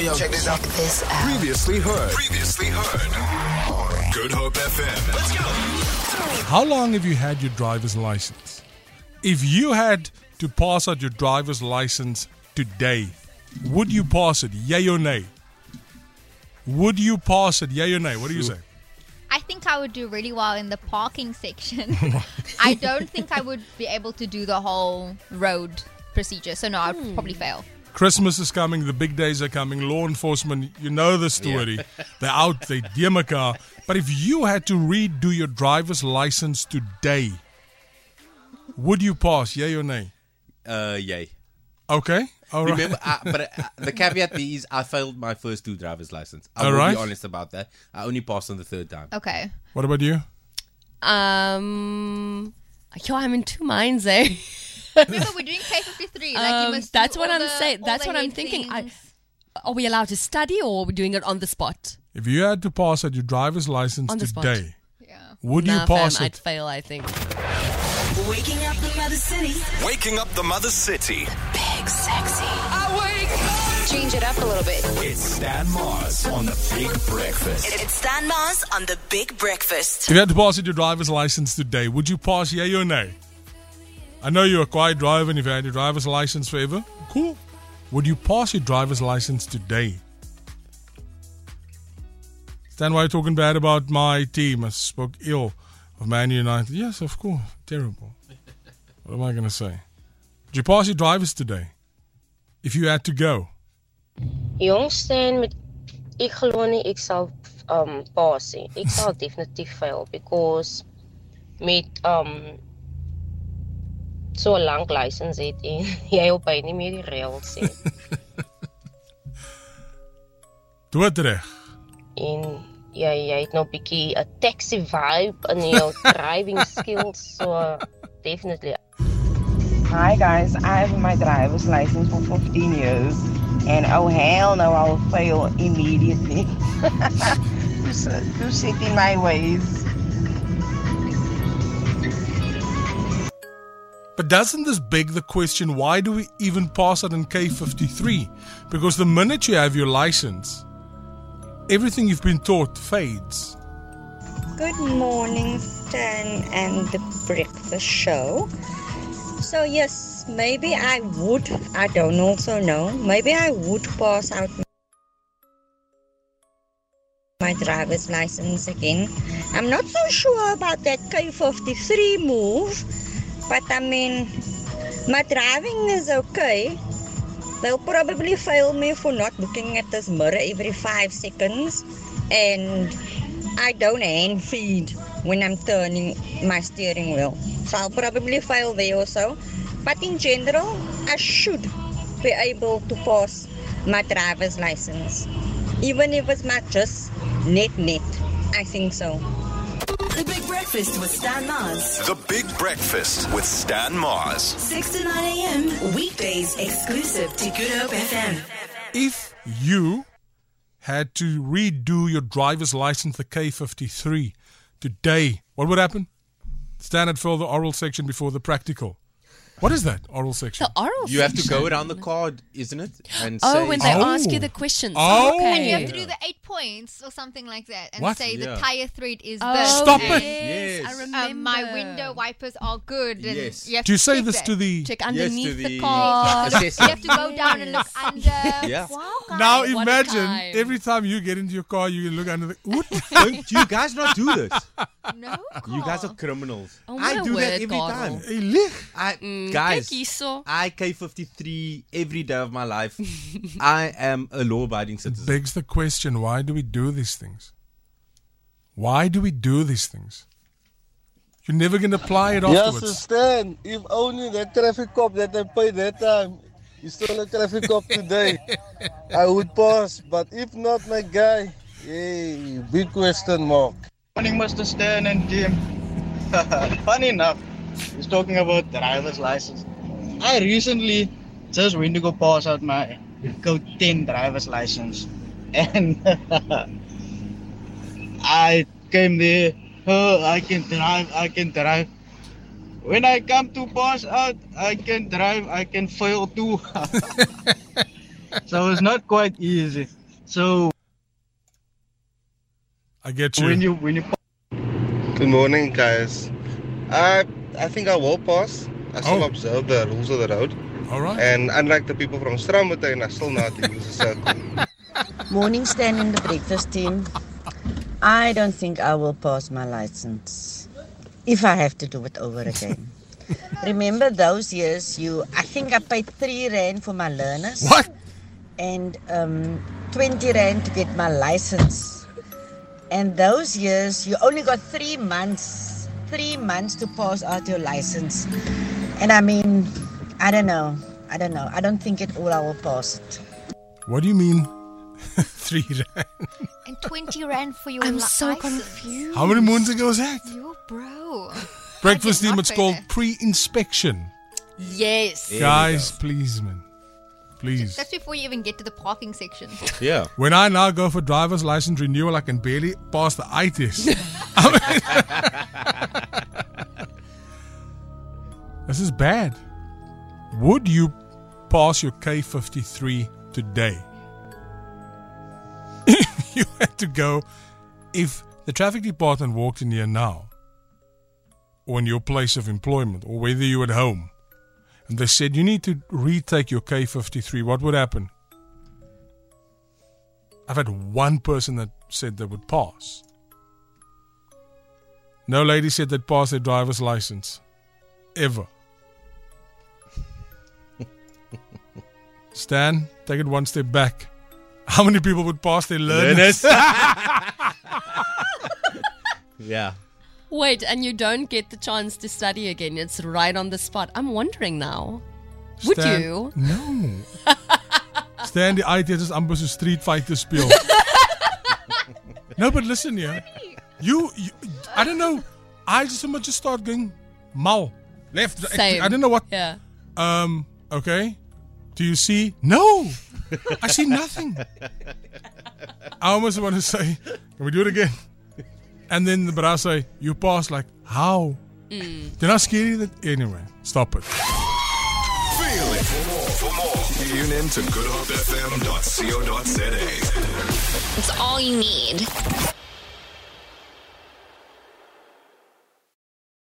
yo, yo. Check this out. This out. Previously heard. Previously heard. Good Hope FM. Let's go. How long have you had your driver's license? If you had to pass out your driver's license today, would you pass it? Yay or nay? Would you pass it? Yay or nay? What do you say? I think I would do really well in the parking section. I don't think I would be able to do the whole road procedure. So no, I'd probably hmm. fail. Christmas is coming, the big days are coming, law enforcement, you know the story. They're out, they dear my car. But if you had to redo your driver's license today, would you pass? Yay or nay? Uh, yay. Okay. All right. Remember, uh, but uh, the caveat is I failed my first two driver's license. I All will right. be honest about that. I only passed on the third time. Okay. What about you? Um, yo, I'm in two minds, eh? Remember, we're doing K53. Like you Um, that's what I'm the- saying. That's what I'm thinking. I- Are we allowed to study or are we doing it on the spot? If you had to pass at your driver's license On the spot. today, Yeah. would nah, you pass fam, it? I'd fail, I think. Waking up the Mother City. Waking up the Mother City. Big sexy. Change it up a little bit. It's Stan Mars on the Big Breakfast. It's Stan Mars on the Big Breakfast. If you had to pass your driver's license today, would you pass yay or nay? I know you're a quiet driver and you've had your driver's license forever. Cool. Would you pass your driver's license today? Stan, why are you talking bad about my team? I spoke ill of Man United. Yes, of course. Terrible. What am I going to say? Would you pass your drivers today? If you had to go. Jongsten met ek glo nie ek sal um pass nie. Ek sal definitief fail because met um so 'n lank lisensie het en jy op by nie meer die reëls nie. Doodreg. en jy jy het nou 'n bietjie 'n taxi vibe in jou driving skills so definitely Hi guys, I have my driver's license for 15 years, and oh hell no, I'll fail immediately. to, s- to in my ways. But doesn't this beg the question why do we even pass it in K53? Because the minute you have your license, everything you've been taught fades. Good morning, Stan and the breakfast show. So, yes, maybe I would, I don't also know, maybe I would pass out my driver's license again. I'm not so sure about that K53 move, but I mean, my driving is okay. They'll probably fail me for not looking at this mirror every five seconds, and I don't hand feed when I'm turning my steering wheel. So I'll probably fail there also. But in general, I should be able to pass my driver's license. Even if it's not just net net. I think so. The Big Breakfast with Stan Mars. The Big Breakfast with Stan Mars. 6 to 9 a.m. Weekdays exclusive to Good Hope FM. If you had to redo your driver's license, the K53, today, what would happen? Stan had filled the oral section before the practical. What is that oral section? The oral You have to section. go around the card, isn't it? And Oh, say, when they Oh. ask you the questions. Oh. okay. And you have to do the eight points or something like that, and What? say the tire thread is Oh, this. Stop and, it. Yes, I remember. Um, my window wipers are good. And Yes. You have Do you to say check this that. to the. Check underneath to the the car. assessor. You have to go down and look under. Yeah. Wow, guys. Now What a imagine time. every time you get into your car, you can look under the. What? Don't you guys not do this? No, You guys are criminals. Oh, I do that every Carl. time. Hey, lig. I Mm, guys. I K53 every day of my life. I am a law-abiding citizen. Begs the question why do we do these things? Why do we do these things? You're never going to apply it Yes, afterwards. Stan. If only that traffic cop that I paid that time is still a traffic cop today, I would pass. But if not, my guy, hey, big question mark. Morning, Mr. Stern and Jim. Funny enough, he's talking about driver's license. I recently just went to go pass out my Code 10 driver's license. And I came there, oh, I can drive, I can drive. When I come to pass out, I can drive, I can fail too. so it's not quite easy. So I get you. when you when you Good morning, guys. I I think I will pass. I still Oh. observe the rules of the road. All right. And unlike the people from Stramerton, I still know how to use a circle. Morning, Stan in the breakfast team. I don't think I will pass my license if I have to do it over again. Remember those years? You, I think I paid three rand for my learners. What? And um, twenty rand to get my license. And those years, you only got three months, three months to pass out your license. And I mean, I don't know, I don't know. I don't think at all I will pass it. What do you mean? Three rand. And 20 rand for your I'm li- so license. confused. How many moons ago was that? Your bro. Breakfast I team, it's called pre-inspection. Yes. There Guys, please, man. Please. That's before you even get to the parking section. Yeah. When I now go for driver's license renewal, I can barely pass the eye test. this is bad. Would you pass your K53 today? you had to go. If the traffic department walked in here now, or in your place of employment, or whether you're at home, and they said you need to retake your K53, what would happen? I've had one person that said they would pass. No lady said they'd pass their driver's license. Ever. Stan, take it one step back. How many people would pass their learners? yeah. Wait, and you don't get the chance to study again. It's right on the spot. I'm wondering now. Would Stan- you? No. Stan, die IT is amper so Street Fighter speel. no, but listen here. You, you, I don't know. I just somewhat just start going mal. Left. Same. I don't know what. Yeah. Um, okay. Do you see? No. I see nothing. I almost want to say, can we do it again? And then the bra say, you pass like, how? Mm. They're not scary that anyway. Stop it. Feel it. For more, for more, tune in to goodhopefm.co.za. It's all you need.